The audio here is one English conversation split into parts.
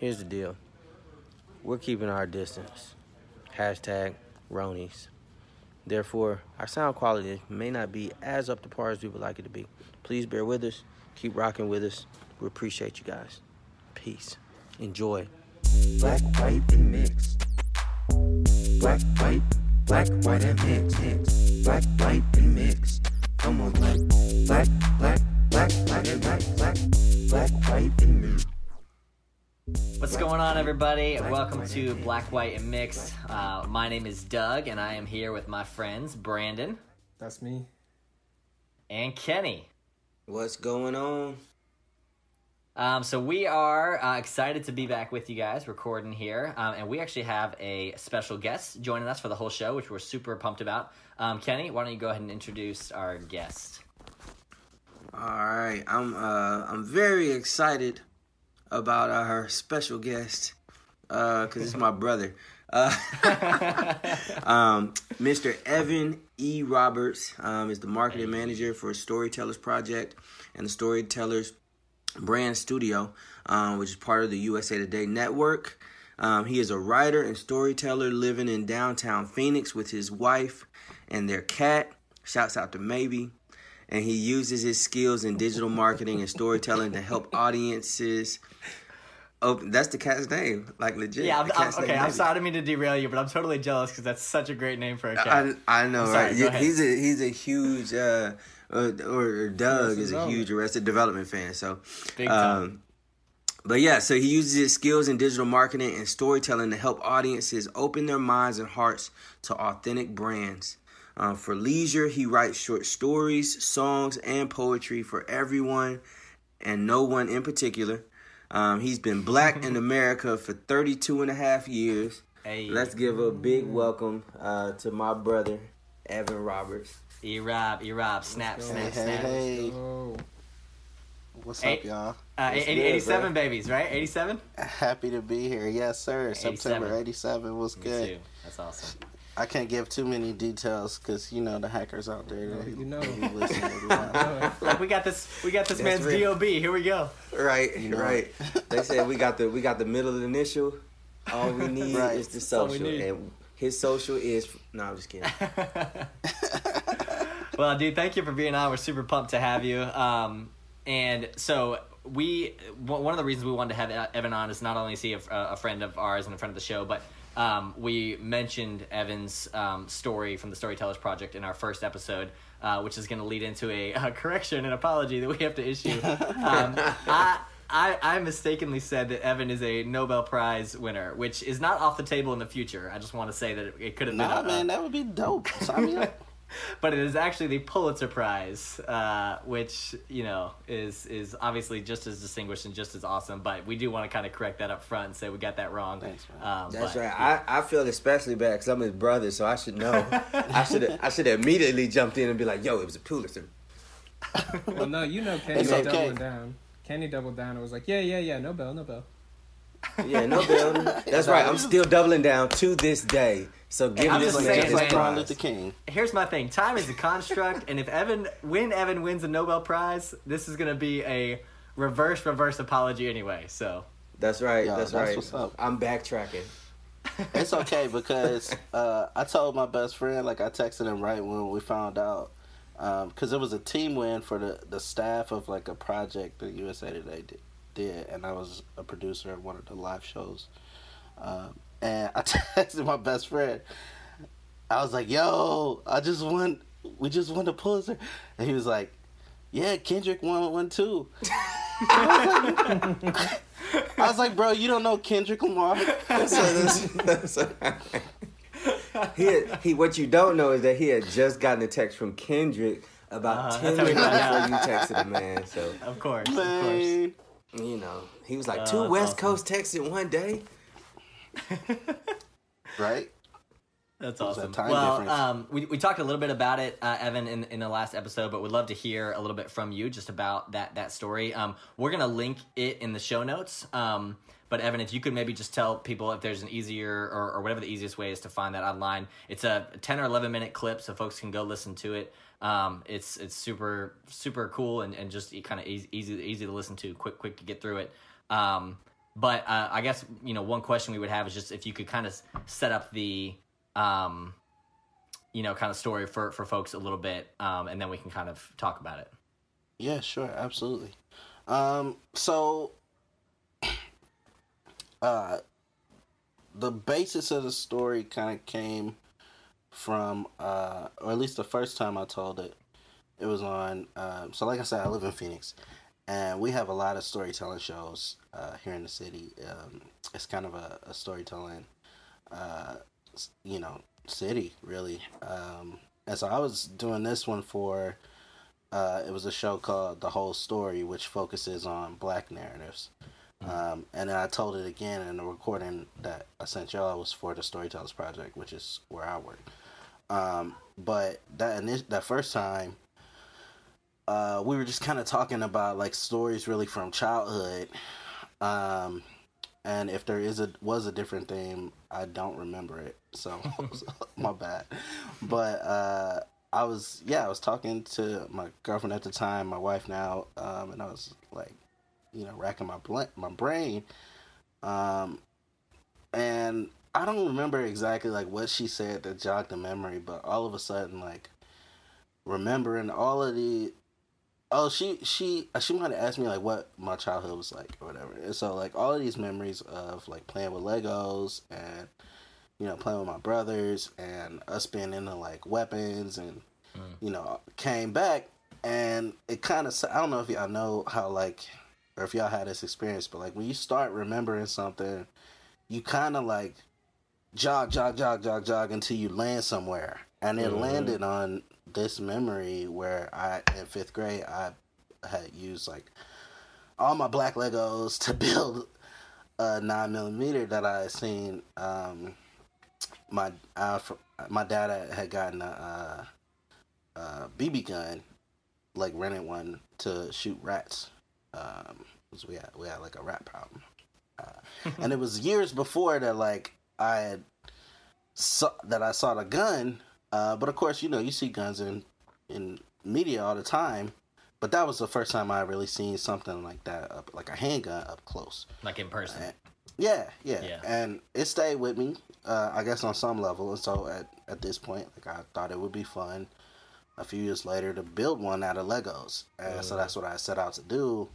here's the deal. We're keeping our distance. Hashtag Ronies. Therefore, our sound quality may not be as up to par as we would like it to be. Please bear with us. Keep rocking with us. We appreciate you guys. Peace. Enjoy. Black, white, and mixed. Black, white, black, white, and mixed. Black, white, and mixed. Come on, black, black, black, black, black, and black, black, black, white, and mixed. What's going on, everybody? Welcome to Black, White, and Mixed. Uh, my name is Doug, and I am here with my friends Brandon That's me. and Kenny. What's going on? Um, so we are uh, excited to be back with you guys recording here, um, and we actually have a special guest joining us for the whole show, which we're super pumped about. Um, Kenny, why don't you go ahead and introduce our guest? All right, I'm uh I'm very excited about our special guest uh cuz it's my brother. Uh um Mr. Evan E Roberts um is the marketing manager for Storytellers Project and the Storytellers Brand Studio, um, which is part of the USA Today network. Um, he is a writer and storyteller living in downtown Phoenix with his wife and their cat. Shouts out to Maybe and he uses his skills in digital marketing and storytelling to help audiences. Open. That's the cat's name, like legit. Yeah, I'm, I'm, okay. I'm sorry, I didn't mean to derail you, but I'm totally jealous because that's such a great name for a cat. I, I know, sorry, right? ahead. he's a he's a huge, uh, uh, or Doug is a huge Arrested Development fan. So, Big time. um, but yeah, so he uses his skills in digital marketing and storytelling to help audiences open their minds and hearts to authentic brands. Um, for leisure, he writes short stories, songs, and poetry for everyone and no one in particular. Um, he's been black in America for 32 and a half years. Hey. Let's give a big welcome uh, to my brother, Evan Roberts. E Rob, E Rob, snap, go. snap, Hey, snap. hey, Oh, what's Hey. up, y'all? Uh, What's 80, good, 87 bro? babies, right? 87? Happy to be here. Yes, sir. 87. September 87 was Me good. too. That's awesome. I can't give too many details because, you know, the hackers out there. You know. they listen. Like we got this, we got this That's man's real. DOB. Here we go. Right, know. right. They said we got the we got the middle initial. All we need Right. is the social, and his social is. No, I'm just kidding. well, dude, thank you for being on. We're super pumped to have you. Um, and so we, one one of the reasons we wanted to have Evan on is not only is he a, a friend of ours and a friend of the show, but um, we mentioned Evan's um, story from the Storytellers Project in our first episode. Uh, which is going to lead into a, a correction and apology that we have to issue. Um, I, I, I mistakenly said that Evan is a Nobel Prize winner, which is not off the table in the future. I just want to say that it, it could have been. Nah, a, man, that would be dope. Sign me up. but it is actually the Pulitzer Prize, uh, which you know is is obviously just as distinguished and just as awesome. But we do want to kind of correct that up front and say we got that wrong. Thanks. Um, That's but, right. I, I feel especially bad because I'm his brother, so I should know. I should I should have immediately jumped in and be like, "Yo, it was a Pulitzer." well, no, you know Kenny It's okay. doubling down. Kenny doubled down and was like, yeah, yeah, yeah, no bell, no bell. Yeah, no bill. That's right. I'm still doubling down to this day. So give I'm this just man saying, his Just like. Martin prize. Luther King. Here's my thing: time is a construct, and if Evan when Evan wins a Nobel Prize, this is going to be a reverse reverse apology anyway. So That's right. Yeah, that's, that's right. what's up. I'm backtracking. It's okay because uh, I told my best friend, like I texted him right when we found out, because it was a team win for the, the staff of like a project that USA Today did, did, and I was a producer at one of the live shows. Um, and I texted my best friend. I was like, "Yo, I just won. We just won the Pulitzer," and he was like, "Yeah, Kendrick won one too." I was like, I was like, "Bro, you don't know Kendrick Lamar." so that's, that's he, had, he what you don't know is that he had just gotten a text from Kendrick about Uh-huh, ten that's how we minutes before you texted the man. So of course, of course. Man. you know he was like Oh, two that's West awesome. Coast texts in one day. Right? That's What was that awesome. time well, difference? um, we, we talked a little bit about it, uh, Evan, in, in the last episode, but we'd love to hear a little bit from you just about that that story. Um, we're gonna link it in the show notes. Um, but Evan, if you could maybe just tell people if there's an easier or, or whatever the easiest way is to find that online. It's a ten or eleven minute clip, so folks can go listen to it. Um, it's it's super super cool and, and just kind of easy, easy easy to listen to, quick quick to get through it. Um, but uh, I guess you know one question we would have is just if you could kind of set up the um, you know kind of story for for folks a little bit, um, and then we can kind of talk about it. Yeah, sure, absolutely. Um, so, uh, the basis of the story kind of came from, uh, or at least the first time I told it, it was on. Um, so, like I said, I live in Phoenix, and we have a lot of storytelling shows uh, here in the city. Um, it's kind of a, a storytelling, uh, you know, city really. Um, and so I was doing this one for uh, it was a show called The Whole Story, which focuses on black narratives. Um, and then I told it again in the recording that I sent y'all was for the Storytellers Project, which is where I work. Um, but that ini- that first time, uh, we were just kind of talking about like stories really from childhood. Um, and if there is a was a different theme, I don't remember it, so my bad. But uh, I was yeah, I was talking to my girlfriend at the time, my wife now, um, and I was like, you know, racking my bl- my brain, um, and I don't remember exactly like what she said that jogged the memory, but all of a sudden, like remembering all of the Oh, she she she might have asked me like what my childhood was like or whatever. And so like all of these memories of like playing with Legos and you know playing with my brothers and us being into like weapons and you know came back and it kind of I don't know if y'all know how like or if y'all had this experience, but like when you start remembering something, you kind of like jog jog jog jog jog until you land somewhere, and it landed on this memory where I in fifth grade I had used like all my black Legos to build a nine millimeter that I had seen. Um, my uh, my dad had- gotten a, uh uh BB gun, like rented one to shoot rats. Um, we had we had like a rat problem, uh, and it was years before that like I had saw that I saw the gun. Uh, but of course, you know, you see guns in in media all the time. But that was the first time I really seen something like that, up, like a handgun up close. Like in person. Yeah, yeah, Yeah. and it stayed with me. Uh, I guess on some level, and so at at this point, like I thought it would be fun. A few years later, to build one out of Legos, and so that's what I set out to do.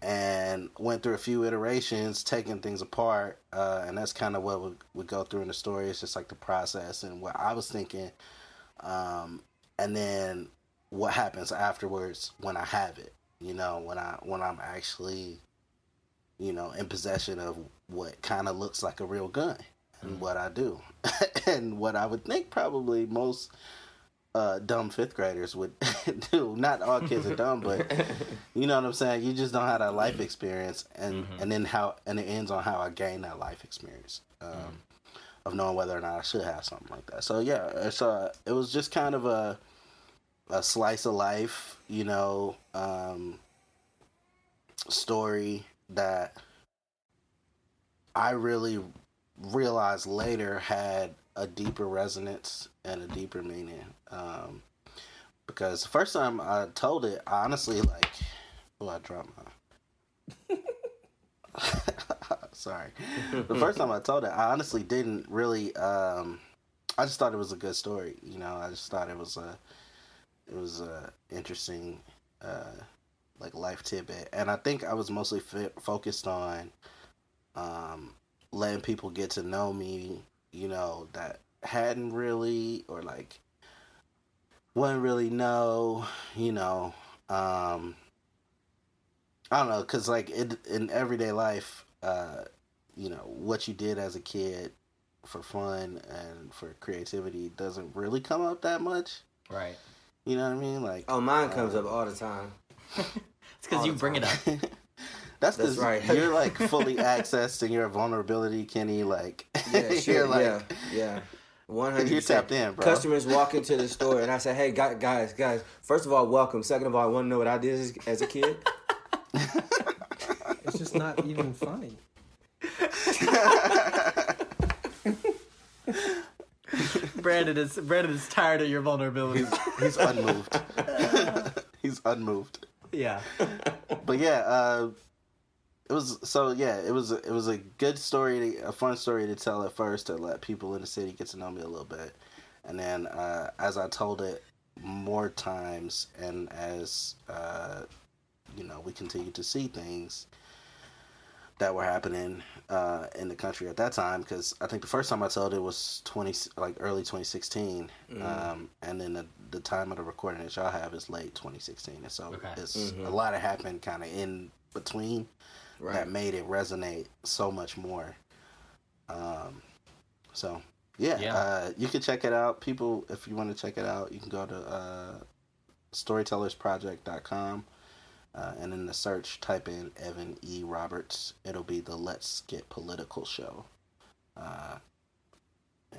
And went through a few iterations, taking things apart, uh, and that's kind of what we, we go through in the story. It's just like the process and what I was thinking, um, and then what happens afterwards when I have it. You know, when I when I'm actually you know, in possession of what kind of looks like a real gun and what I do. and what I would think probably most uh, dumb fifth graders would do. Not all kids are dumb, but you know what I'm saying? You just don't have that life experience and, and then how, and it ends on how I gain that life experience. Um, Of knowing whether or not I should have something like that. So yeah, it's uh, it was just kind of a a slice of life, you know, um, story that I really realized later had a deeper resonance and a deeper meaning. Um, because the first time I told it, honestly like, oh, I dropped my. Sorry. The first time I told it, I honestly didn't really. Um, I just thought it was a good story. You know, I just thought it was a, it was a interesting, uh, like life tidbit, and I think I was mostly focused on, um, letting people get to know me. You know that hadn't really or like wouldn't really know. You know, um, I don't know, cause like it, in everyday life, uh, you know what you did as a kid for fun and for creativity doesn't really come up that much. Right. You know what I mean? Like Oh, mine comes up all the time. It's because you bring it up. That's That's because right. you're like fully accessed in your vulnerability, Kenny. Like, Yeah, you're sure, like, yeah, yeah. One hundred. You're tapped in, bro. Customers walk into the store, and I say, "Hey, guys, guys, guys. First of all, welcome. Second of all, I want to know what I did as, as a kid." It's just not even funny. Brandon is Brandon is tired of your vulnerability. he's unmoved. he's unmoved. yeah. But yeah, uh, it was so yeah. It was a, it was a good story, to, a fun story to tell at first to let people in the city get to know me a little bit, and then uh, as I told it more times, and as uh, you know, we continued to see things that were happening uh, in the country at that time. Because I think the first time I told it was twenty like early twenty sixteen, um, and then the, the time of the recording that y'all have is late twenty sixteen, and so Okay. it's a lot of happened kind of in between Right. that made it resonate so much more. Um, so yeah, Yeah. Uh, you can check it out. People, if you want to check it out, you can go to uh, storytellersproject.com uh, and in the search type in Evan E. Roberts. It'll be the Let's Get Political show. Uh,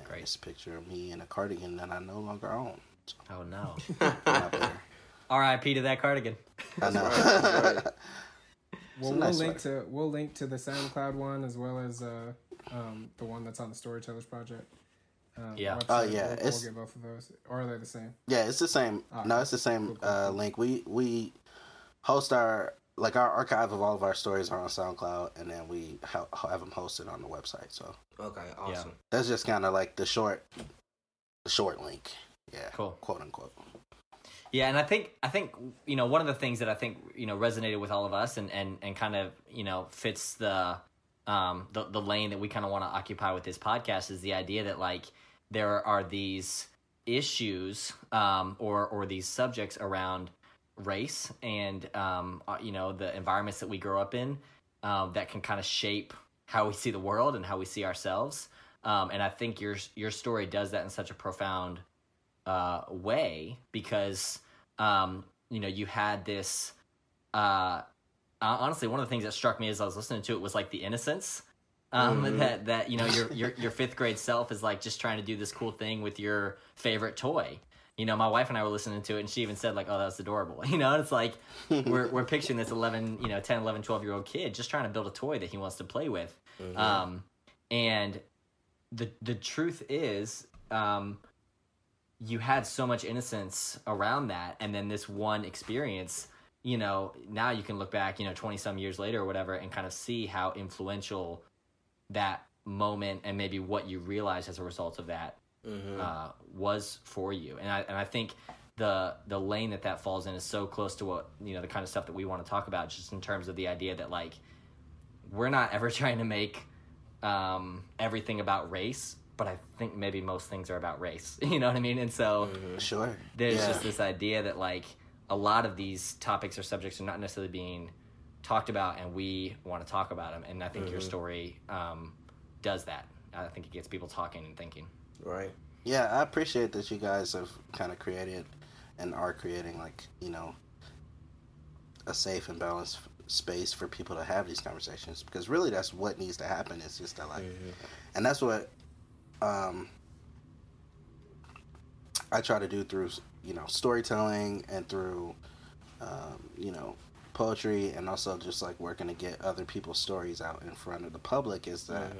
Great. It's picture of me in a cardigan that I no longer own. So, Oh no. R.I.P. to that cardigan. I know. right, right. Well, a we'll link one. to we'll link to the SoundCloud one as well as uh, um, the one that's on the Storytellers Project. Um, Yeah. website. Oh, yeah, we'll, it's- we'll get both of those, or are they the same? Yeah, it's the same. Ah, no, it's the same cool, cool, uh, cool. link. We we host our like our archive of all of our stories are on SoundCloud, and then we ha- have them hosted on the website. So Okay, awesome. that's just kind of like the short, the short link. Yeah, Cool. quote unquote. Yeah, and I think I think you know one of the things that I think you know resonated with all of us and and and kind of you know fits the um the the lane that we kind of want to occupy with this podcast is the idea that like there are these issues um or or these subjects around race and um uh, you know the environments that we grow up in um that can kind of shape how we see the world and how we see ourselves. Um and I think your your story does that in such a profound uh, way because um, you know you had this. Uh, uh, honestly, one of the things that struck me as I was listening to it was like the innocence. Um, That that you know your your your fifth grade self is like just trying to do this cool thing with your favorite toy. You know, my wife and I were listening to it, and she even said like, "Oh, that's adorable." You know, and it's like we're we're picturing this 11, you know, 10, 11, 12 year old kid just trying to build a toy that he wants to play with. Um, and the the truth is, um, you had so much innocence around that and then this one experience you know now you can look back you know 20 some years later or whatever and kind of see how influential that moment and maybe what you realized as a result of that uh, was for you. And I, and I think the the lane that that falls in is so close to what you know the kind of stuff that we want to talk about just in terms of the idea that like we're not ever trying to make um, everything about race but I think maybe most things are about race you know what I mean and so mm-hmm. Sure. there's Yeah. just this idea that like a lot of these topics or subjects are not necessarily being talked about and we want to talk about them and i think your mm-hmm. story um, does that i think it gets people talking and thinking Right. Yeah, I appreciate that you guys have kind of created and are creating like you know a safe and balanced space for people to have these conversations because really that's what needs to happen. It's just that like, mm-hmm. and that's what um, I try to do through you know storytelling and through um, you know poetry and also just like working to get other people's stories out in front of the public is that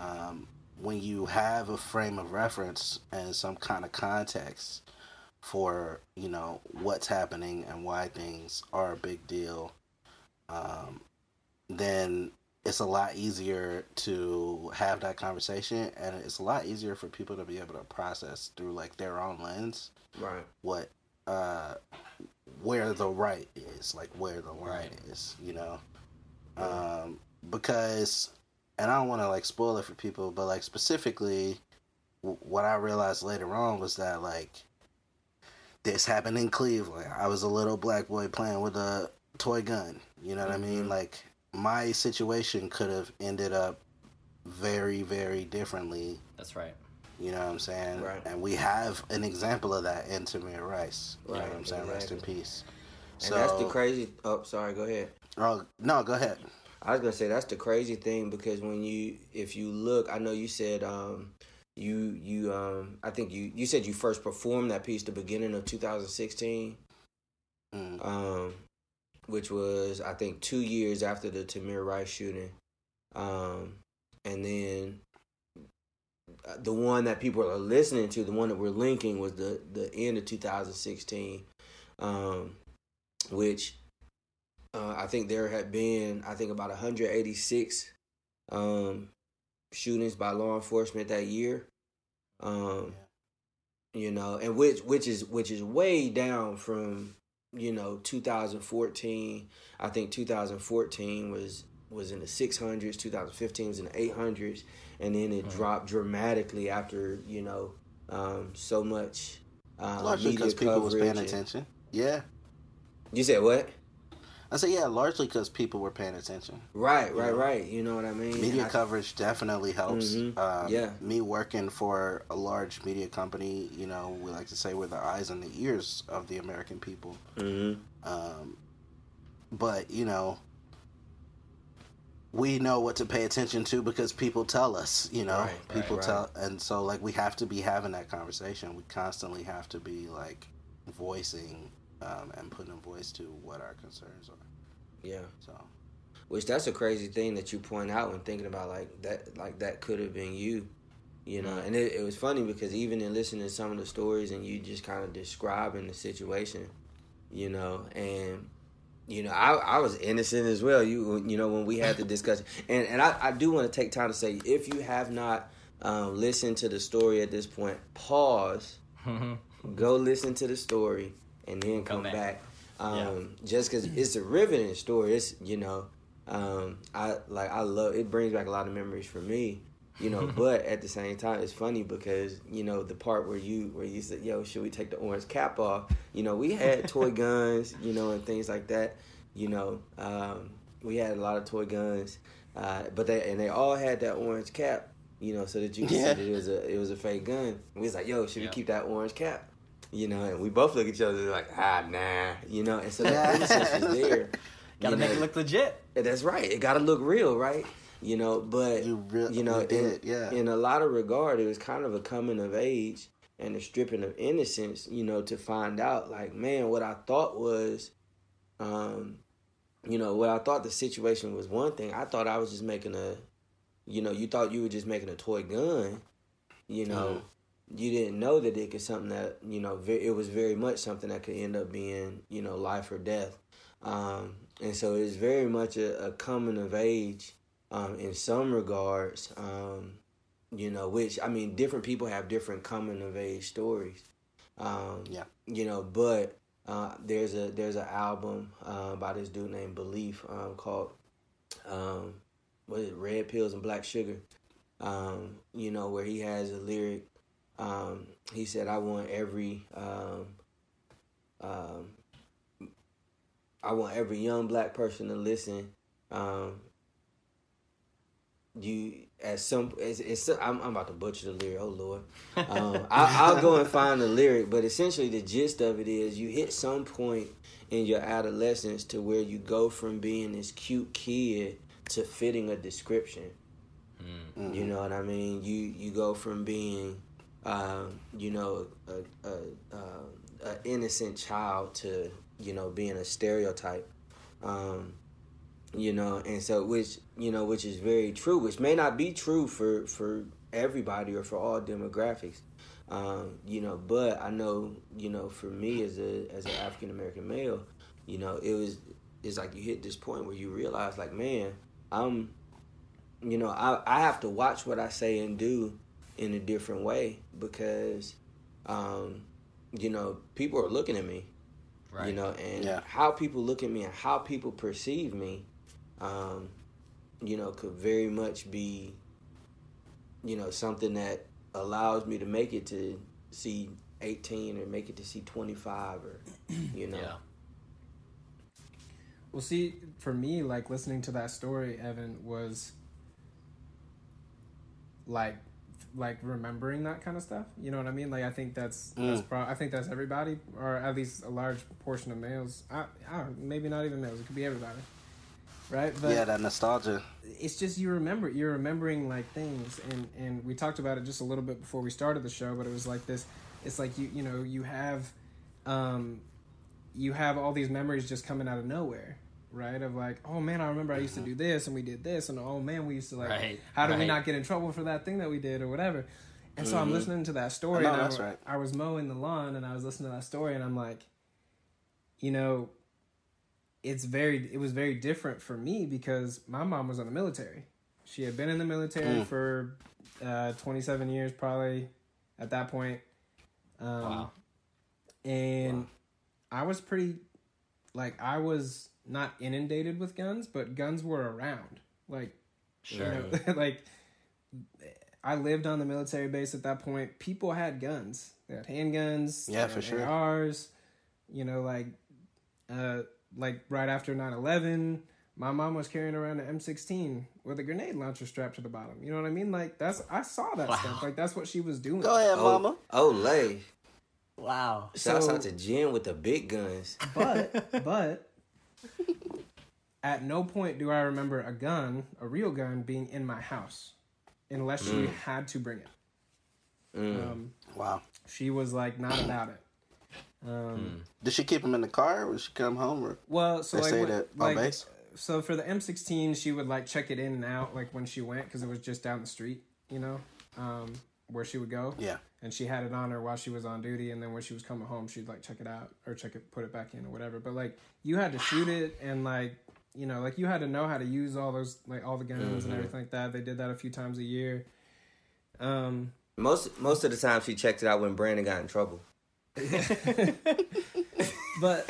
um, when you have a frame of reference and some kind of context for you know what's happening and why things are a big deal um, then it's a lot easier to have that conversation and it's a lot easier for people to be able to process through like their own lens Right. what uh where the right is like where the line Right. is you know? Um because and i don't want to like spoil it for people but like specifically w- what i realized later on was that like this happened in cleveland. I was a little black boy playing with a toy gun you know what i mean? Like my situation could have ended up very very differently that's right you know what I'm saying? Right. And we have an example of that in Tamir Rice. Right. You know what I'm saying? Rest in exactly. peace. And that's the crazy. Oh, sorry. Go ahead. Oh no, go ahead. I was gonna say that's the crazy thing because when you, if you look, I know you said, um, you you um, I think you you said you first performed that piece the beginning of 2016, Mm. um, which was I think two years after the Tamir Rice shooting, um, and then uh, the one that people are listening to, the one that we're linking, was the the end of 2016, um, which Uh, I think there had been, I think about 186 um, shootings by law enforcement that year. Um, you know, and which which is which is way down from you know 2014. I think 2014 was was in the 600s. 2015 was in the 800s, and then it dropped dramatically after you know um, so much. Um, Largely media because people was paying coverage and- attention. Yeah. You said what? I say yeah, largely because people were paying attention. Right, right, know? right. You know what I mean? Media I- coverage definitely helps. Mhm. Um, Yeah. Me working for a large media company, you know, we like to say we're the eyes and the ears of the American people. Mhm. Um, but you know, we know what to pay attention to because people tell us. You know, Right, right, people right. tell, and so like we have to be having that conversation. We constantly have to be like voicing um, and putting a voice to what our concerns are. Yeah. So Which that's a crazy thing that you point out when thinking about like that like that could have been you. You know, and it, it was funny because even in listening to some of the stories and you just kind of describing the situation, you know, and you know, I, I was innocent as well. You you know when we had the discussion, and and I, I do want to take time to say if you have not um, listened to the story at this point, pause, go listen to the story, and then come, Come back. back. Um, Just because it's a riveting story, it's you know, um, I like I love it brings back a lot of memories for me. You know, but at the same time, it's funny because you know the part where you where you said, "Yo, should we take the orange cap off?" You know, we had toy guns, you know, and things like that. You know, um, we had a lot of toy guns, uh, but they and they all had that orange cap. You know, so that you could Yeah. see that it was a it was a fake gun. We was like, "Yo, should Yeah. we keep that orange cap?" You know, and we both look at each other like, "Ah, nah," you know, and so that innocence was there. Gotta you make know. it look legit. That's right. It got to look real, right? You know, but You re- you know, did, in, yeah. in a lot of regard, it was kind of a coming of age and a stripping of innocence. You know, to find out, like, man, what I thought was, um, you know, what I thought the situation was one thing. I thought I was just making a, you know, you thought you were just making a toy gun. You know, you didn't know that it could something that you know it was very much something that could end up being you know life or death um, and so it's very much a, a coming of age um, in some regards um, you know which i mean different people have different coming of age stories um, Yeah. you know but uh, there's a there's an album uh, by this dude named belief um, called um, what is it red pills and black sugar um, you know, where he has a lyric. Um, he said, "I want every, um, um, I want every young black person to listen. Um, you at some, it's, it's I'm, I'm about to butcher the lyric. Oh Lord, um, I, I'll go and find the lyric, but essentially the gist of it is you hit some point in your adolescence to where you go from being this cute kid to fitting a description. Mm-hmm. You know what I mean? You you go from being, um, you know, a, a, a, a innocent child to you know being a stereotype. Um, you know, and so which you know which is very true, which may not be true for for everybody or for all demographics. Um, you know, but I know you know for me as a as an African American male, you know, it was it's like you hit this point where you realize like, man, I'm you know, I, I have to watch what I say and do in a different way because, um, you know, people are looking at me, Right. you know, and Yeah. how people look at me and how people perceive me, um, you know, could very much be, you know, something that allows me to make it to see 18 or make it to see 25 or, you know. Yeah. Well, see, for me, like listening to that story, Evan was like, like remembering that kind of stuff. You know what I mean? Like, I think that's that's Mm. pro- I think that's everybody, or at least a large portion of males. I, I don't, maybe not even males. It could be everybody, right? But yeah, that nostalgia. it's just you remember you're remembering like things and and we talked about it just a little bit before we started the show but it was like this it's like you you know you have um you have all these memories just coming out of nowhere right of like oh man i remember i used to do this and we did this and oh man we used to like Right, how did we not get in trouble for that thing that we did or whatever and so i'm listening to that story No, and I, right. I was mowing the lawn and i was listening to that story and i'm like you know it's very it was very different for me because my mom was in the military. She had been in the military for uh, 27 years, probably at that point. Um, Wow. And I was pretty, like, I was not inundated with guns, but guns were around. Like, Sure. you know, like, I lived on the military base at that point. People had guns. They had handguns. Yeah, for sure. ARs. You know, like, uh, like right after 9-11, my mom was carrying around an M16 with a grenade launcher strapped to the bottom. You know what I mean? Like that's I saw that Wow. stuff. Like that's what she was doing. Go ahead, mama. Oh, lay. Wow. Shouts So- out to Jen with the big guns. But but at no point do I remember a gun, a real gun, being in my house, unless she Mm. had to bring it. Um, Wow. she was like not about it. Um, Did she keep them in the car, or did she come home? Or Well, so They like, say what- that on like base? so for the M16, she would like check it in and out like when she went because it was just down the street, you know, um, where she would go. yeah, and she had it on her while she was on duty and then when she was coming home she'd like check it out or check it put it back in or whatever. But like you had to shoot it and like you know like you had to know how to use all those like all the guns and everything like that. They did that a few times a year. Um Most most of the time, she checked it out when Brandon got in trouble. but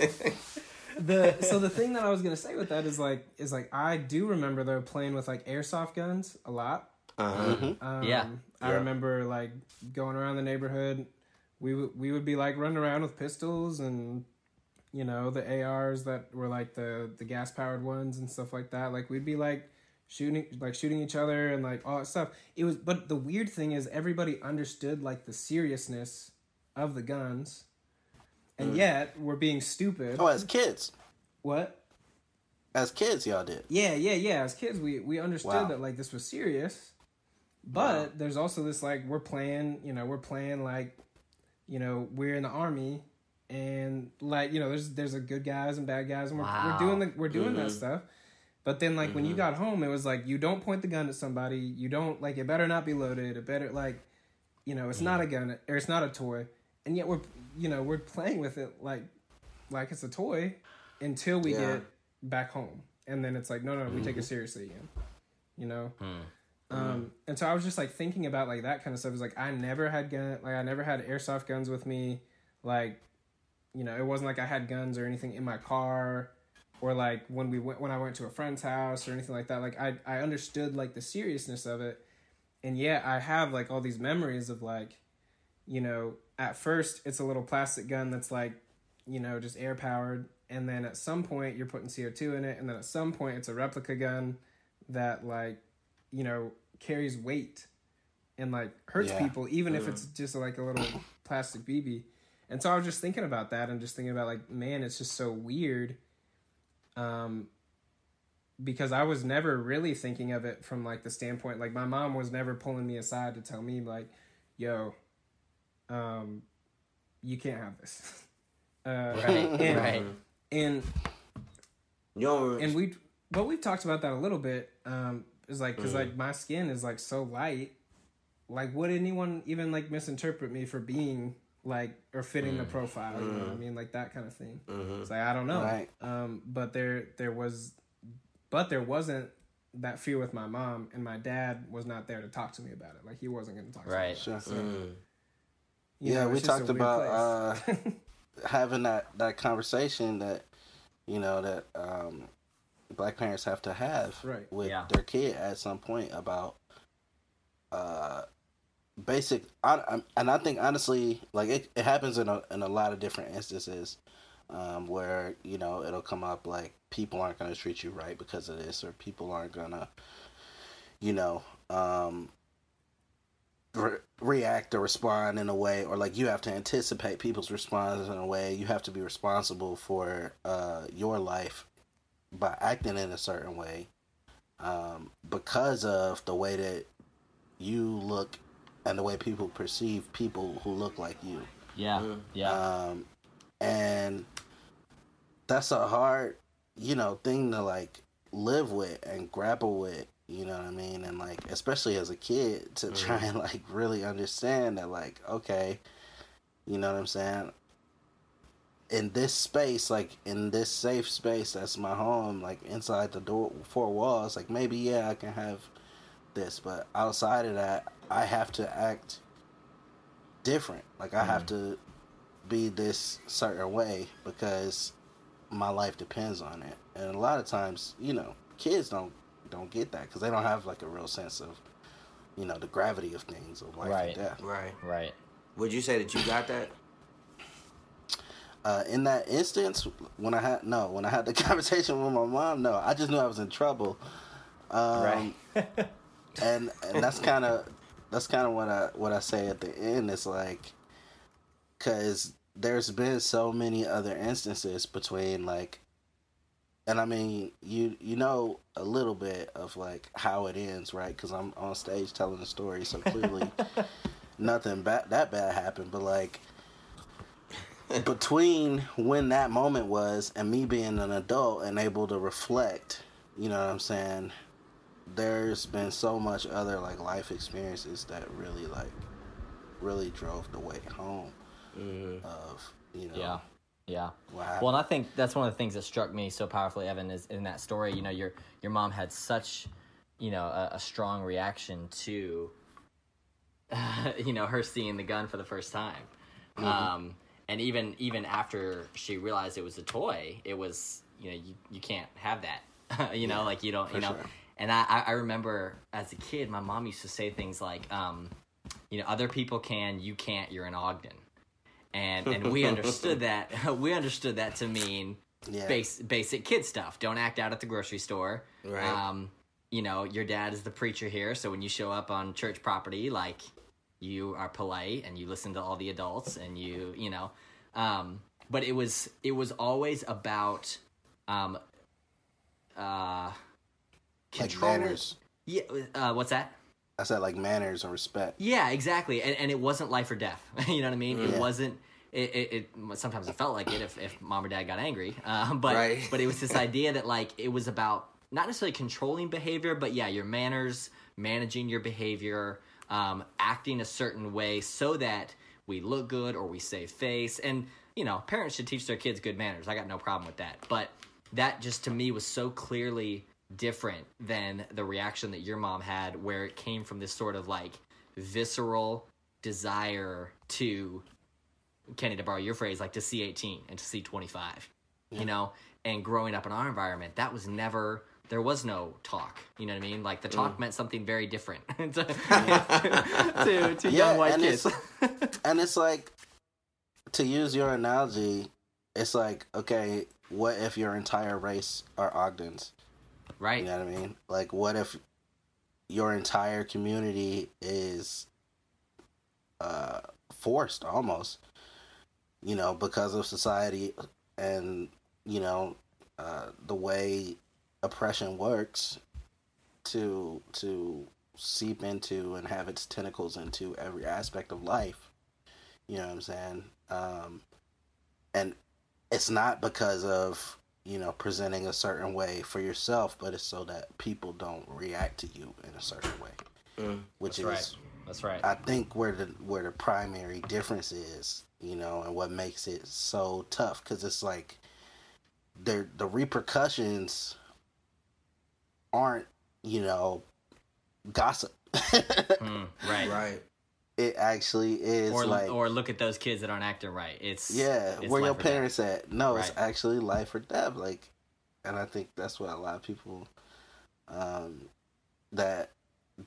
the so the thing that i was gonna say with that is like is like i do remember though playing with like airsoft guns a lot Uh-huh. Um, Yeah. I Yeah. remember like going around the neighborhood. We would we would be like running around with pistols and you know the ARs that were like the the gas powered ones and stuff like that. Like we'd be like shooting like shooting each other and like all that stuff. It was but the weird thing is everybody understood like the seriousness of the guns. And yet we're being stupid. Oh, as kids, What? as kids, y'all did. Yeah, yeah, yeah. As kids, we we understood Wow. that like this was serious, but there's also this like we're playing, you know, we're playing like, you know, we're in the army, and like you know, there's there's a good guys and bad guys, and we're Wow. we're doing the we're doing that stuff. But then like when you mm-hmm. got home, it was like you don't point the gun at somebody. You don't like it better not be loaded. It better like, you know, it's not a gun or it's not a toy, and yet we're you know we're playing with it like like it's a toy until we Yeah. get back home and then it's like no no we take it mm-hmm. seriously again you know hmm. Um and so i was just like thinking about like that kind of stuff. It's like i never had gun like i never had airsoft guns with me. Like you know it wasn't like i had guns or anything in my car or like when we went when i went to a friend's house or anything like that. Like i i understood like the seriousness of it. And yeah i have like all these memories of like you know at first it's a little plastic gun that's like you know just air powered. And then at some point you're putting co2 in it. And then at some point it's a replica gun that like you know carries weight and like hurts Yeah. people even if it's just like a little plastic bb and so i was just thinking about that and just thinking about like man it's just so weird um because I was never really thinking of it from like the standpoint like my mom was never pulling me aside to tell me like, yo, um, you can't have this. Uh, Right. and, right. and You don't. and we well we've talked about that a little bit. Um, is like because like my skin is like so light. Like, would anyone even like misinterpret me for being like or fitting the profile? You know what I mean, like that kind of thing. It's like I don't know. Right. Um, but there there was, but there wasn't that fear with my mom, and my dad was not there to talk to me about it. Like he wasn't going to talk to me. Right. Sure. Mm. You yeah, know, we it's just a talked about uh, having that that conversation that you know that um, black parents have to have Right. with Yeah. their kid at some point about uh, basic. I, and I think honestly, like it, it happens in a in a lot of different instances. Um, where you know it'll come up like people aren't going to treat you right because of this, or people aren't gonna, you know, um, re- react or respond in a way, or like you have to anticipate people's responses in a way. You have to be responsible for uh, your life by acting in a certain way um, because of the way that you look and the way people perceive people who look like you. Yeah. Yeah. Um, and that's a hard, you know, thing to like live with and grapple with. You know what I mean? And like, especially as a kid, to try and like really understand that, like, okay, you know what I'm saying? In this space, like in this safe space that's my home, like inside the door four walls, like maybe yeah I can have this, but outside of that, I have to act different. Like I have mm. to be this certain way because my life depends on it. And a lot of times, you know, kids don't don't get that because they don't have like a real sense of, you know, the gravity of things of life Right. and death. Right. Right. Would you say that you got that? Uh, in that instance, when I had no, when I had the conversation with my mom, no, I just knew I was in trouble. Um, Right. and and that's kind of that's kind of what I what I say at the end. It's like, cause there's been so many other instances between like, and I mean you you know a little bit of like how it ends, right? Because I'm on stage telling the story, so clearly nothing bad that bad happened. But like between when that moment was and me being an adult and able to reflect, you know what I'm saying? There's been so much other like life experiences that really like really drove the way home of you know Yeah. Yeah. happened. Well, and I think that's one of the things that struck me so powerfully, Evan, is in that story. You know, your your mom had such, you know, a, a strong reaction to, you know, her seeing the gun for the first time, um, and even even after she realized it was a toy, it was you know you you can't have that, you know, like you don't you know. sure. And I I I remember as a kid, my mom used to say things like, um, you know, other people can, you can't. You're in Ogden and and we understood that we understood that to mean Yeah. base, basic kid stuff. Don't act out at the grocery store. Right. Um, you know, your dad is the preacher here, so when you show up on church property, like you are polite and you listen to all the adults and you you know. Um, but it was it was always about um, uh, like manners. Yeah, uh, what's that? I said like manners and respect. Yeah, exactly. And, and it wasn't life or death. you know what I mean? It Yeah. wasn't. It, it, it sometimes it felt like it if, if mom or dad got angry. Uh, but Right. but it was this idea that like it was about not necessarily controlling behavior, but yeah, your manners, managing your behavior, um, acting a certain way so that we look good or we save face. And you know, parents should teach their kids good manners. I got no problem with that. But that just to me was so clearly different than the reaction that your mom had where it came from this sort of like visceral desire to Kenny to borrow your phrase like to see 18 and to see 25 you know and growing up in our environment that was never there was no talk you know what I mean? Like the talk meant something very different. To, to, to Yeah, young white and kids. it's- And it's like, to use your analogy, it's like, okay, what if your entire race are Ogdens? right. You know what I mean? Like, what if your entire community is uh, forced almost, you know, because of society and, you know, uh, the way oppression works to to seep into and have its tentacles into every aspect of life. You know what I'm saying? Um, and it's not because of you know presenting a certain way for yourself, but it's so that people don't react to you in a certain way, Mm. which that's is right that's right I think where the where the primary difference is, you know, and what makes it so tough because it's like the the repercussions aren't you know gossip. Mm, right Right. it actually is or like or look at those kids that aren't acting right it's yeah, it's where your life or death. parents at? No, it's actually life or death. Like, and I think that's what a lot of people um, that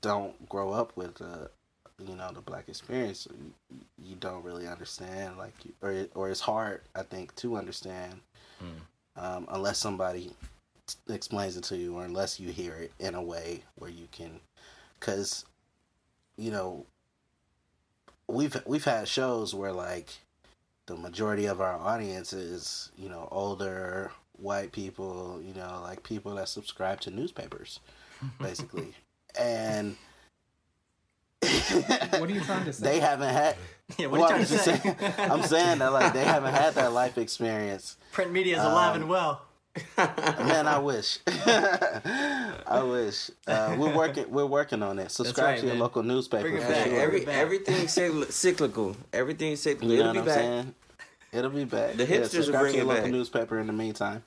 don't grow up with the you know the black experience you, you don't really understand like you- or or it's hard I think to understand Hmm. um, unless somebody t- explains it to you or unless you hear it in a way where you can because you know we've we've had shows where like the majority of our audience is you know older white people you know like people that subscribe to newspapers basically. And What are you trying to say? they haven't had yeah what well, are you I'm trying to say? saying I'm saying that like they haven't had that life experience. Print media is alive Um, and well Man, I wish. I wish. Uh, we're working. We're working on it. Subscribe right, to your man. local newspaper. Bring it for back. Sure. every back. everything's cyclical. Everything's cyclical. you know It'll what be I'm back. saying? It'll be back. The hipsters will subscribe bring to your local back. newspaper in the meantime.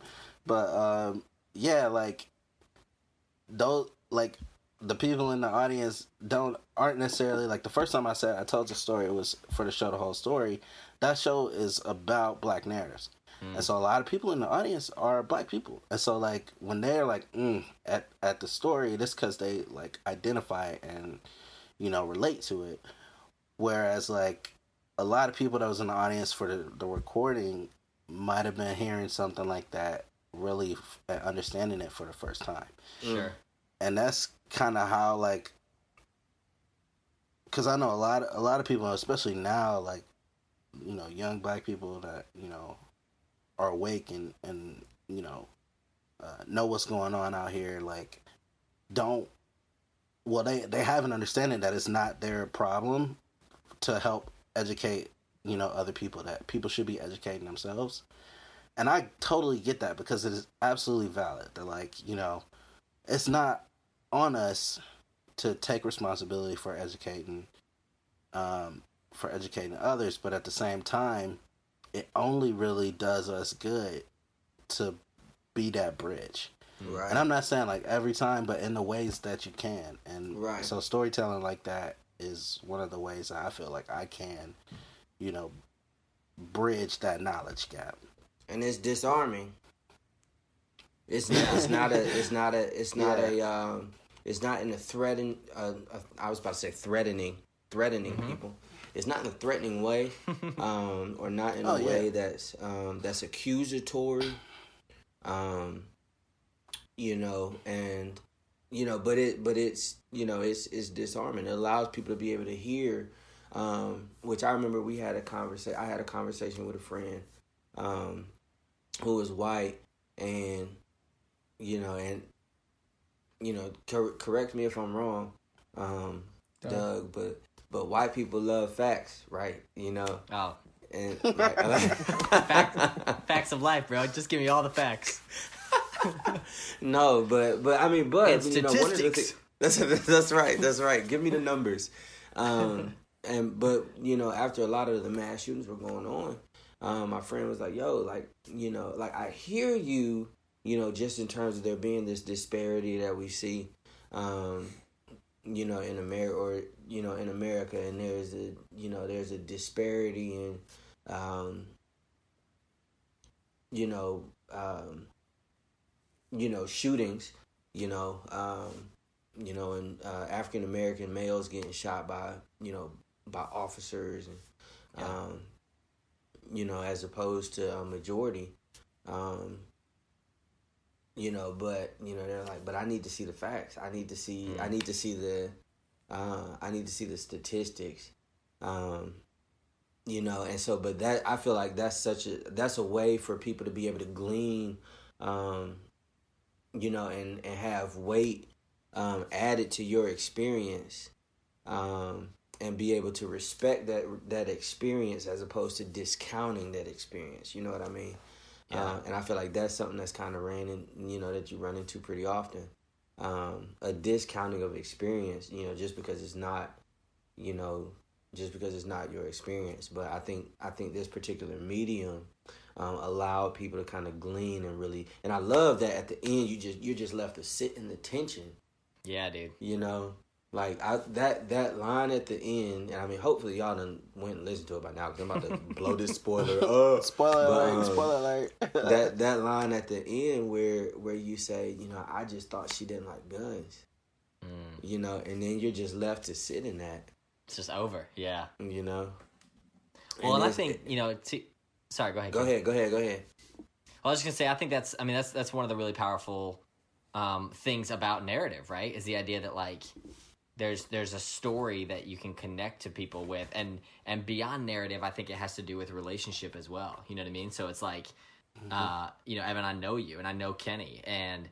But um, yeah, like those like the people in the audience don't aren't necessarily like the first time I said I told the story it was for the show the whole story. That show is about black narratives. And so a lot of people in the audience are black people. And so like when they're like mm, at at the story, it's because they like identify and you know relate to it. Whereas like a lot of people that was in the audience for the, the recording might have been hearing something like that really f- understanding it for the first time Sure. and that's kind of how like because i know a lot a lot of people especially now like you know young black people that you know are awake and and you know uh, know what's going on out here like don't well they they have an understanding that it's not their problem to help educate you know other people that people should be educating themselves. And i totally get that because it is absolutely valid that like you know it's not on us to take responsibility for educating um, for educating others but at the same time it only really does us good to be that bridge Right. and i'm not saying like every time but in the ways that you can and Right. so storytelling like that is one of the ways that i feel like i can you know bridge that knowledge gap and it's disarming. It's not. It's not a. It's not a. It's not a. Um, it's not in a threaten. Uh, uh, I was about to say threatening, threatening Mm-hmm. people. It's not in a threatening way, um, or not in Oh, a yeah. way that's um, that's accusatory. Um, you know, and you know, but it, but it's you know, it's it's disarming. It allows people to be able to hear. Um, which I remember we had a conversation. I had a conversation with a friend um, who was white, and you know, and you know, cor- correct me if I'm wrong, um. Doug, but but white people love facts, right? You know, Oh, and right, Fact- facts of life, bro. Just give me all the facts. no, but but I mean, but And you know, one of the statistics. that's that's right, that's right. Give me the numbers. Um, and but you know, after a lot of the mass shootings were going on, um, my friend was like, "Yo, like you know, like I hear you, you know, just in terms of there being this disparity that we see, um, you know, in America or you know in America, and there's a you know there's a disparity in, um, you know, um, you know shootings, you know, um, you know, and uh, African American males getting shot by you know by officers and um, you know as opposed to a majority. Um, you know, but you know they're like, but I need to see the facts. I need to see. I need to see the. Uh, I need to see the statistics. Um, you know, and so, but that I feel like that's such a that's a way for people to be able to glean, um, you know, and and have weight um, added to your experience, um, and be able to respect that that experience as opposed to discounting that experience. You know what I mean? Yeah. Uh, and I feel like that's something that's kind of ran in, you know, that you run into pretty often. Um, a discounting of experience, you know, just because it's not, you know, just because it's not your experience. But I think I think this particular medium um, allowed people to kind of glean and really, and I love that at the end you just you're just left to sit in the tension Yeah, dude. you know like I, that that line at the end and i mean hopefully y'all done went and listened to it by now because i'm about to blow this spoiler up spoiler But, alert um, spoiler alert that that line at the end where where you say you know i just thought she didn't like guns Mm, you know and then you're just left to sit in that it's just over. Yeah. you know Well, and I think you know. To, sorry, go ahead. go Ken. ahead go ahead go ahead I was just gonna say, I think that's, I mean, that's that's one of the really powerful um, things about narrative, right? Is the idea that like there's there's a story that you can connect to people with, and and beyond narrative, I think it has to do with relationship as well. You know what I mean? So it's like, uh, you know, Evan, I know you, and I know Kenny, and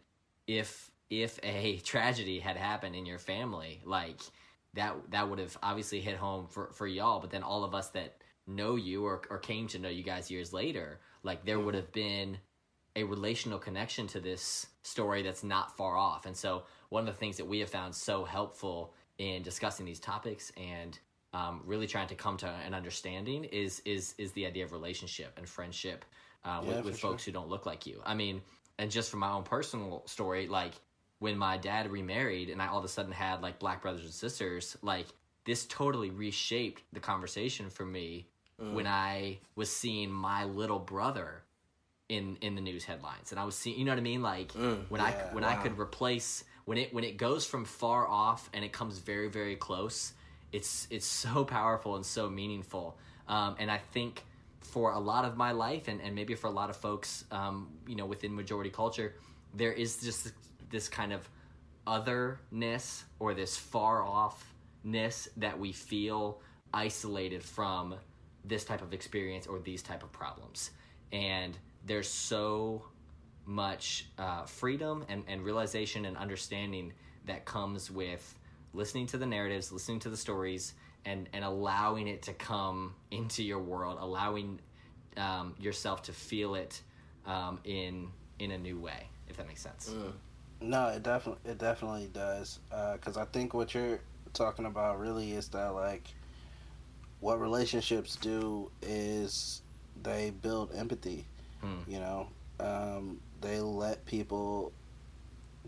if if a tragedy had happened in your family, like that that would have obviously hit home for for y'all, but then all of us that know you or or came to know you guys years later, like there would have been a relational connection to this story that's not far off. And so one of the things that we have found so helpful in discussing these topics and um, really trying to come to an understanding is is is the idea of relationship and friendship uh, Yeah, with, with for sure. folks who don't look like you. I mean, and just from my own personal story, like when my dad remarried and I all of a sudden had like black brothers and sisters, like this totally reshaped the conversation for me when I was seeing my little brother in in the news headlines and I was seeing you know what I mean like when I yeah, when I could replace when it when it goes from far off and it comes very very close it's it's so powerful and so meaningful. Um, and I think for a lot of my life and, and maybe for a lot of folks um, you know within majority culture there is just this kind of otherness or this far offness that we feel isolated from this type of experience or these type of problems. And there's so much uh, freedom and, and realization and understanding that comes with listening to the narratives listening to the stories and, and allowing it to come into your world allowing um, yourself to feel it um, in in a new way if that makes sense No, it definitely it definitely does. Because I think what you're talking about really is that like what relationships do is they build empathy. Hmm. You know, um, they let people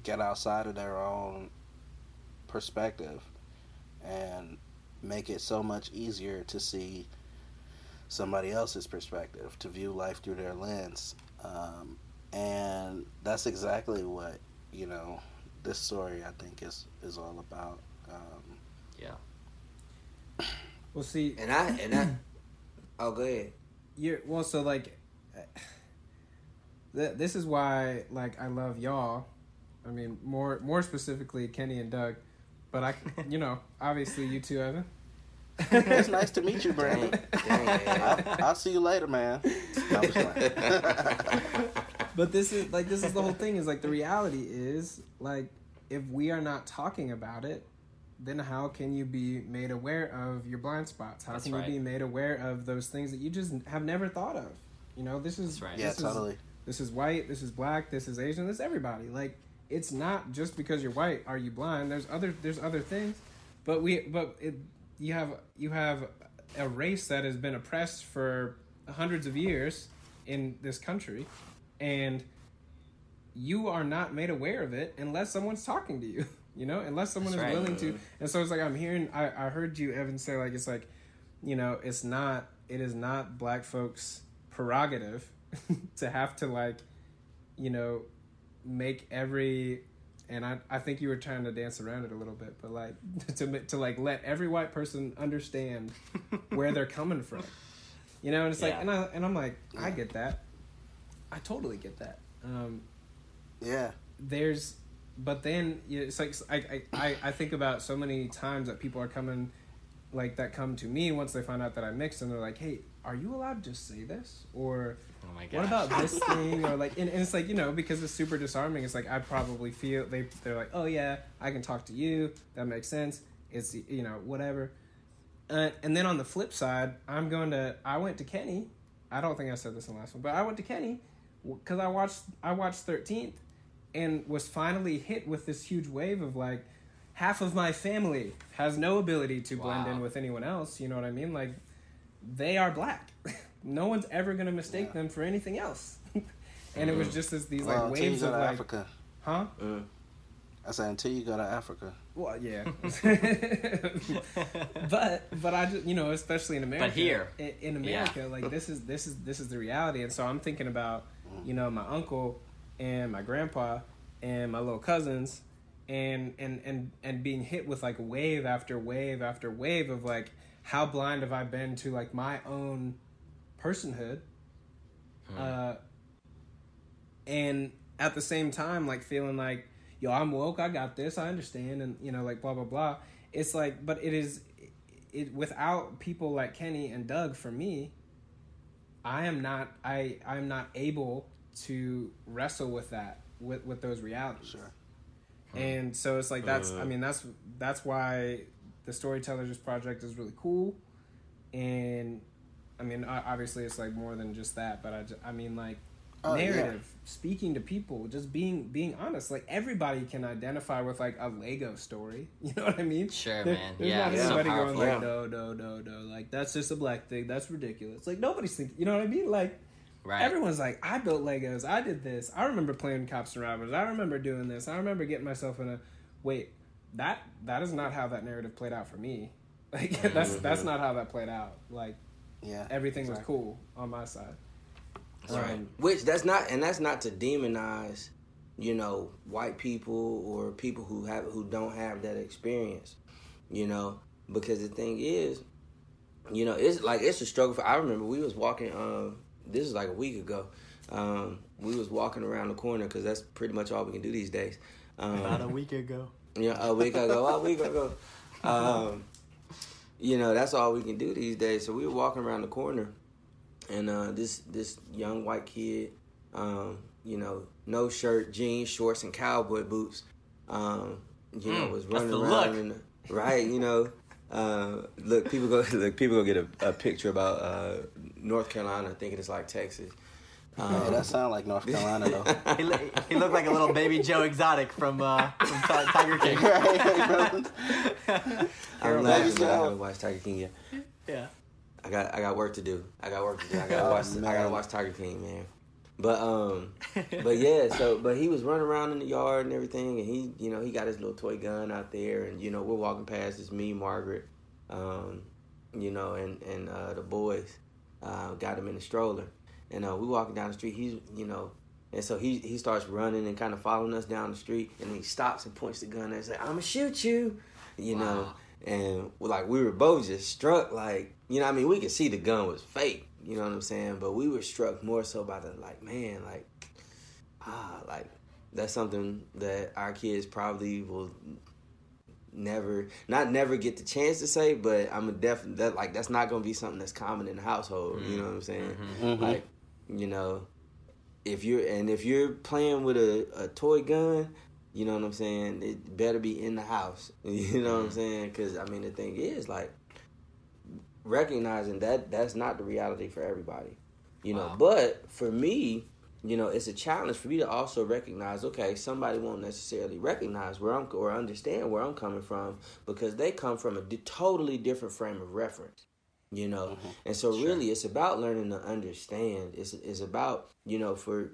get outside of their own perspective and make it so much easier to see somebody else's perspective, to view life through their lens. Um, and that's exactly what you know this story I think is is all about. Um, yeah Well, see, And I and I. Oh, go ahead. you're well. So like, th- this is why like I love y'all. I mean, more more specifically Kenny and Doug, but I, you know, obviously you two, Evan. it's nice to meet you, Dang, Brandon. dang, I, I'll see you later, man. No, I'm just playing. But this is like this is the whole thing. Is like the reality is like if we are not talking about it, then how can you be made aware of your blind spots? How That's can right. you be made aware of those things that you just have never thought of? You know, this is That's right. yeah, this is- totally. This is white, this is black, this is Asian, this is everybody. Like it's not just because you're white are you blind. There's other there's other things. But we but it you have you have a race that has been oppressed for hundreds of years in this country and you are not made aware of it unless someone's talking to you. You know, unless someone That's is right. willing to. And so it's like I'm hearing I, I heard you Evan say like it's like, you know, it's not it is not black folks prerogative to have to like, you know, make every and I, I think you were trying to dance around it a little bit, but like to to like let every white person understand where they're coming from, you know. And it's like, and I and I'm like, I get that, I totally get that. Um, Yeah, there's but then you know, it's like I, I I think about so many times that people are coming like that come to me once they find out that I mixed and they're like, hey, are you allowed to just say this? Or oh my god what about this thing or like and, and it's like you know because it's super disarming it's like i probably feel they they're like oh yeah i can talk to you that makes sense it's you know whatever. Uh, and then on the flip side i'm going to i went to kenny i don't think i said this in the last one but i went to kenny because i watched i watched 13th and was finally hit with this huge wave of like half of my family has no ability to blend Wow. in with anyone else you know what i mean? Like they are black no one's ever going to mistake Yeah. them for anything else and it was just this, these like well, until you waves go of to like Africa. huh Mm. I said until you go to Africa. well yeah but but i just you know especially in america but here. in, in america like this is this is this is the reality and so i'm thinking about you know my uncle and my grandpa and my little cousins and and and and being hit with like wave after wave after wave of like how blind have i been to like my own personhood hmm. uh and at the same time like feeling like yo i'm woke i got this i understand and you know like blah blah blah. It's like but it is it without people like kenny and doug for me i am not i i'm not able to wrestle with that with with those realities. Sure. Hmm. and so it's like that's uh. i mean that's that's why the storytellers project is really cool. And i mean obviously it's like more than just that but i, ju- I mean like Oh, yeah. narrative, speaking to people, just being being honest. Like everybody can identify with like a Lego story. You know what I mean? Sure, There- man. There's Yeah, not it's so going powerful. like no, no, no, no. Like that's just a black thing. That's ridiculous. Like nobody's thinking. You know what I mean? Like Right. everyone's like, I built Legos. I did this. I remember playing cops and robbers. I remember doing this. I remember getting myself in a. Wait, that that is not how that narrative played out for me. Like that's that's Mm-hmm. not how that played out. Like Yeah. everything was cool on my side. That's right. Um, Which that's not, and that's not to demonize, you know, white people or people who have who don't have that experience, you know, because the thing is, you know, it's like it's a struggle. For I remember we was walking. Um, this is like a week ago. Um, we was walking around the corner because that's pretty much all we can do these days. Um, About a week ago. yeah, a week ago, a week ago. Um, you know, that's all we can do these days. So we were walking around the corner, and uh, this this young white kid, um, you know, no shirt, jeans, shorts, and cowboy boots, um, you know, Mm, was that's running around. In right, you know. Uh, look, people go. Look, people go get a, a picture about uh, North Carolina, thinking it's like Texas. Yeah, Um, that sound like North Carolina though. He, lo- he looked like a little baby Joe Exotic from uh, from Ti- Tiger King. I'm Baby laughing, but I Joe. haven't watched Tiger King yet. Yeah. I got I got work to do. I got work to do. I gotta Oh, watch. I gotta watch Tiger King, man. But um, but yeah. So but he was running around in the yard and everything, and he you know he got his little toy gun out there, and you know we're walking past. It's me, Margaret, um, you know, and and uh, the boys uh, got him in the stroller, and uh, we walking down the street. He's you know. And so he he starts running and kind of following us down the street, and he stops and points the gun and says, "I'm gonna shoot you," you know. Wow. And like we were both just struck, like you know, I mean, we could see the gun was fake, you know what I'm saying, but we were struck more so by the like, man, like ah, like that's something that our kids probably will never, not never get the chance to say, but I'm a definitely that like that's not gonna be something that's common in the household, you know what I'm saying? Mhm. Like, you know, if you're and if you're playing with a, a toy gun, you know what I'm saying, it better be in the house. You know what I'm mm-hmm. saying? Because I mean, the thing is, like, recognizing that that's not the reality for everybody. You know, Wow. but for me, you know, it's a challenge for me to also recognize. Okay, somebody won't necessarily recognize where I'm or understand where I'm coming from because they come from a totally different frame of reference. You know, mm-hmm. and so really, it's about learning to understand. It's it's about you know for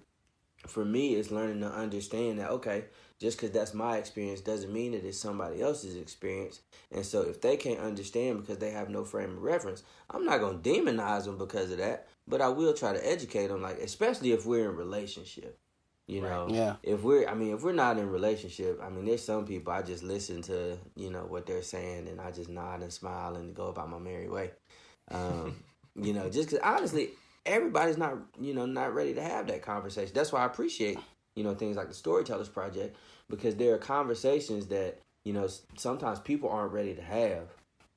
for me, it's learning to understand that okay, just because that's my experience doesn't mean that it's somebody else's experience. And so if they can't understand because they have no frame of reference, I'm not gonna demonize them because of that. But I will try to educate them, like especially if we're in relationship. You know, Yeah. if we're, I mean, if we're not in relationship, I mean, there's some people I just listen to, you know, what they're saying, and I just nod and smile and go about my merry way. Um, you know, just because honestly, everybody's not, you know, not ready to have that conversation. That's why I appreciate, you know, things like the Storytellers Project because there are conversations that, you know, sometimes people aren't ready to have.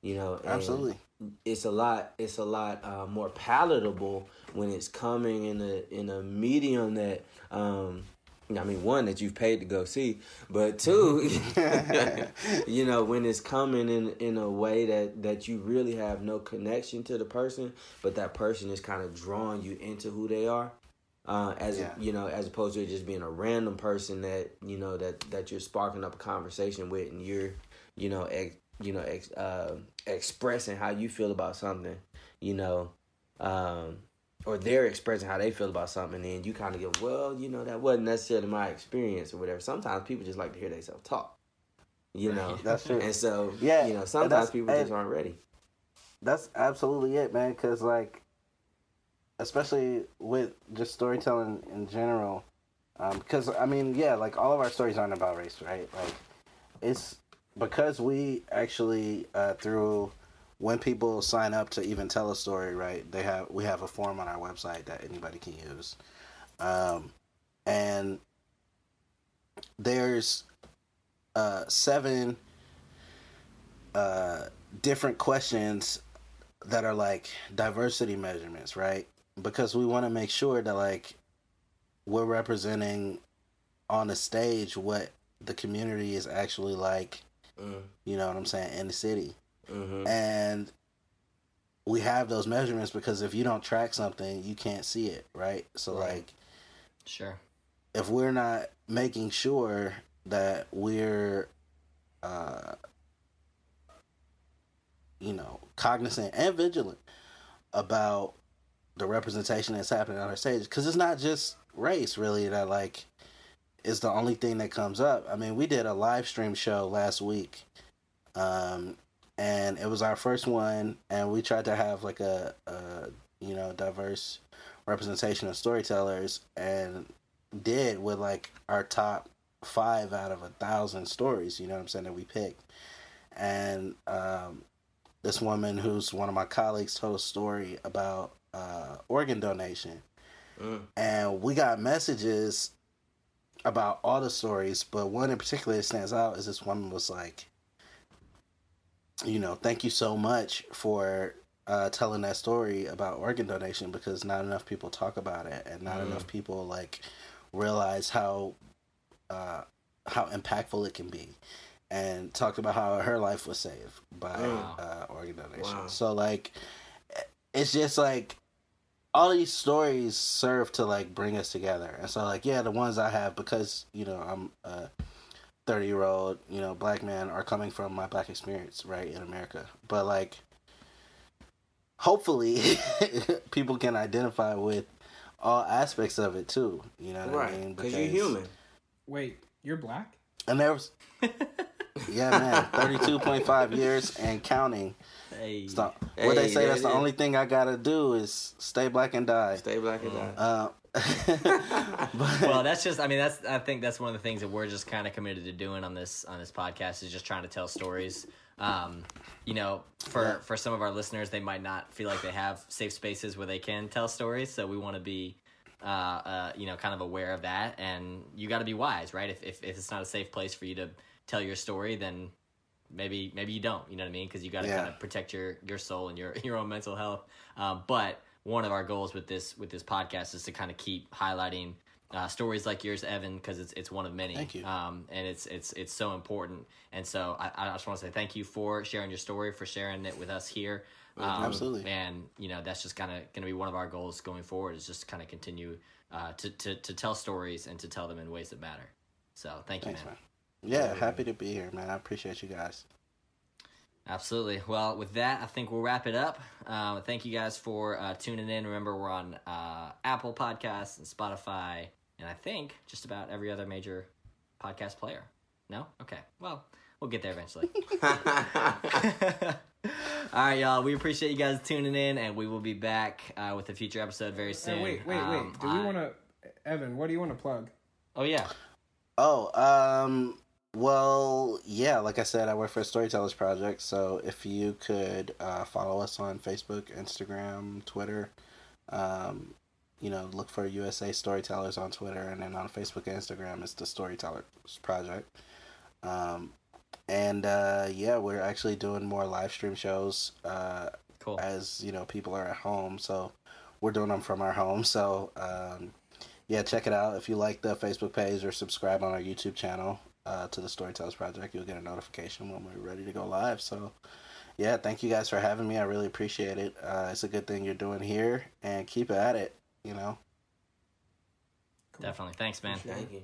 You know, and Absolutely. It's a lot. It's a lot uh, more palatable when it's coming in a in a medium that. Um, I mean, one that you've paid to go see, but two, you know, when it's coming in in a way that that you really have no connection to the person, but that person is kind of drawing you into who they are, uh, as Yeah. you know, as opposed to it just being a random person that you know that that you're sparking up a conversation with, and you're, you know, ex, you know, ex, uh, expressing how you feel about something, you know, um, or they're expressing how they feel about something, and then you kind of go, well, you know, that wasn't necessarily my experience or whatever. Sometimes people just like to hear themselves talk, you know. That's true. And so, Yeah, you know, sometimes people just aren't ready. That's absolutely it, man. Because like, especially with just storytelling in general, because I mean, yeah, like all of our stories aren't about race, right? Like, it's because we actually uh, through when people sign up to even tell a story, right? They have we have a form on our website that anybody can use, um, and there's uh, seven uh, different questions that are like diversity measurements, right? Because we want to make sure that like we're representing on the stage what the community is actually like, Mm, you know what I'm saying, in the city. Hmm And we have those measurements because if you don't track something, you can't see it, right? So Right. like Sure. if we're not making sure that we're uh you know cognizant and vigilant about the representation that's happening on our stage because it's not just race really that like is the only thing that comes up i mean we did a live stream show last week um and it was our first one and we tried to have like a, a you know diverse representation of storytellers and did with like our top five out of a thousand stories, you know what I'm saying, that we picked. And um, this woman who's one of my colleagues told a story about uh, organ donation. Mm. And we got messages about all the stories, but one in particular that stands out is this woman was like, you know, thank you so much for uh, telling that story about organ donation because not enough people talk about it and not Mm. enough people like realize how uh, how impactful it can be and talked about how her life was saved by Wow. uh, organ donation Wow. so like it's just like all these stories serve to like bring us together and so like yeah the ones i have because you know i'm a 30 year old you know black man are coming from my black experience right in america but like hopefully people can identify with all aspects of it too you know what i mean Right, because you're human. Wait, you're black? and there was yeah man 32.5 years and counting Hey. Stop. what they say that's the only thing i gotta do is stay black and die Stay black and die. uh, but, well, that's just. I mean, that's. I think that's one of the things that we're just kind of committed to doing on this on this podcast is just trying to tell stories. Um, you know, for Yeah. for some of our listeners, they might not feel like they have safe spaces where they can tell stories. So we want to be, uh, uh, you know, kind of aware of that. And you got to be wise, right? If, if if it's not a safe place for you to tell your story, then maybe maybe you don't. You know what I mean? Because you got to Yeah. kind of protect your your soul and your your own mental health. Um, but one of our goals with this with this podcast is to kind of keep highlighting uh, stories like yours, Evan, because it's it's one of many. Thank you. Um, and it's it's it's so important. And so I, I just want to say thank you for sharing your story, for sharing it with us here. Um, Absolutely. And you know that's just kind of going to be one of our goals going forward is just to kind of continue uh, to, to to tell stories and to tell them in ways that matter. So thank you, Thanks, man. man. Yeah, happy to be here, man. I appreciate you guys. Absolutely. Well, with that, I think we'll wrap it up. Uh, thank you guys for uh, tuning in. Remember, we're on uh, Apple Podcasts and Spotify, and I think just about every other major podcast player. No? Okay. Well, we'll get there eventually. All right, y'all. We appreciate you guys tuning in, and we will be back uh, with a future episode very soon. wait, wait, wait. Um, Do we want to, Evan? What do you want to plug? Oh yeah. Oh, um, well, yeah, like I said, I work for a Storytellers Project, so if you could uh, follow us on Facebook, Instagram, Twitter, um, you know, look for USA Storytellers on Twitter, and then on Facebook and Instagram, it's the Storytellers Project. Um, and uh, yeah, we're actually doing more live stream shows uh, Cool. as you know people are at home so we're doing them from our home so um, yeah check it out if you like the facebook page or subscribe on our youtube channel uh, to the storytellers project you'll get a notification when we're ready to go live so yeah thank you guys for having me i really appreciate it uh, it's a good thing you're doing here and keep at it you know Definitely. Thanks, man. Thank you.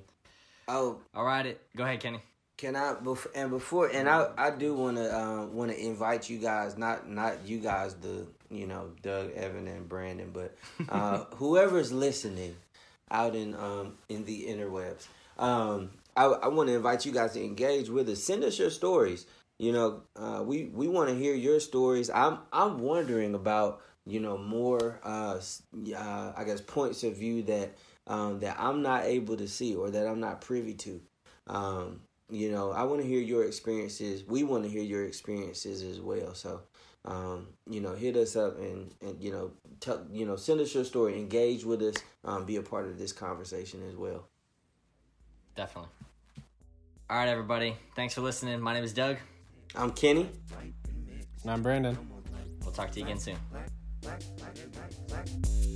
Oh, All right. It. Go ahead, Kenny. Can I bef- and before and I I do want to um, want to invite you guys not not you guys the you know Doug Evan and Brandon but uh, whoever's listening out in um in the interwebs um I I want to invite you guys to engage with us. Send us your stories. You know uh, we we want to hear your stories. I'm I'm wondering about you know more uh, uh I guess points of view that um that I'm not able to see or that I'm not privy to. Um you know i want to hear your experiences. We want to hear your experiences as well. So um, you know hit us up and and you know tell you know send us your story. Engage with us um, be a part of this conversation as well Definitely. All right, everybody. Thanks for listening. My name is Doug. i'm kenny And I'm Brandon. We'll talk to you again soon.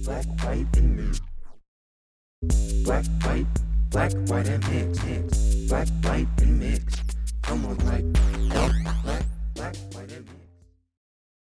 black, white, and mix. Black, white, black, white, and mix, mix. Black, white, and mix. Come on, like, help,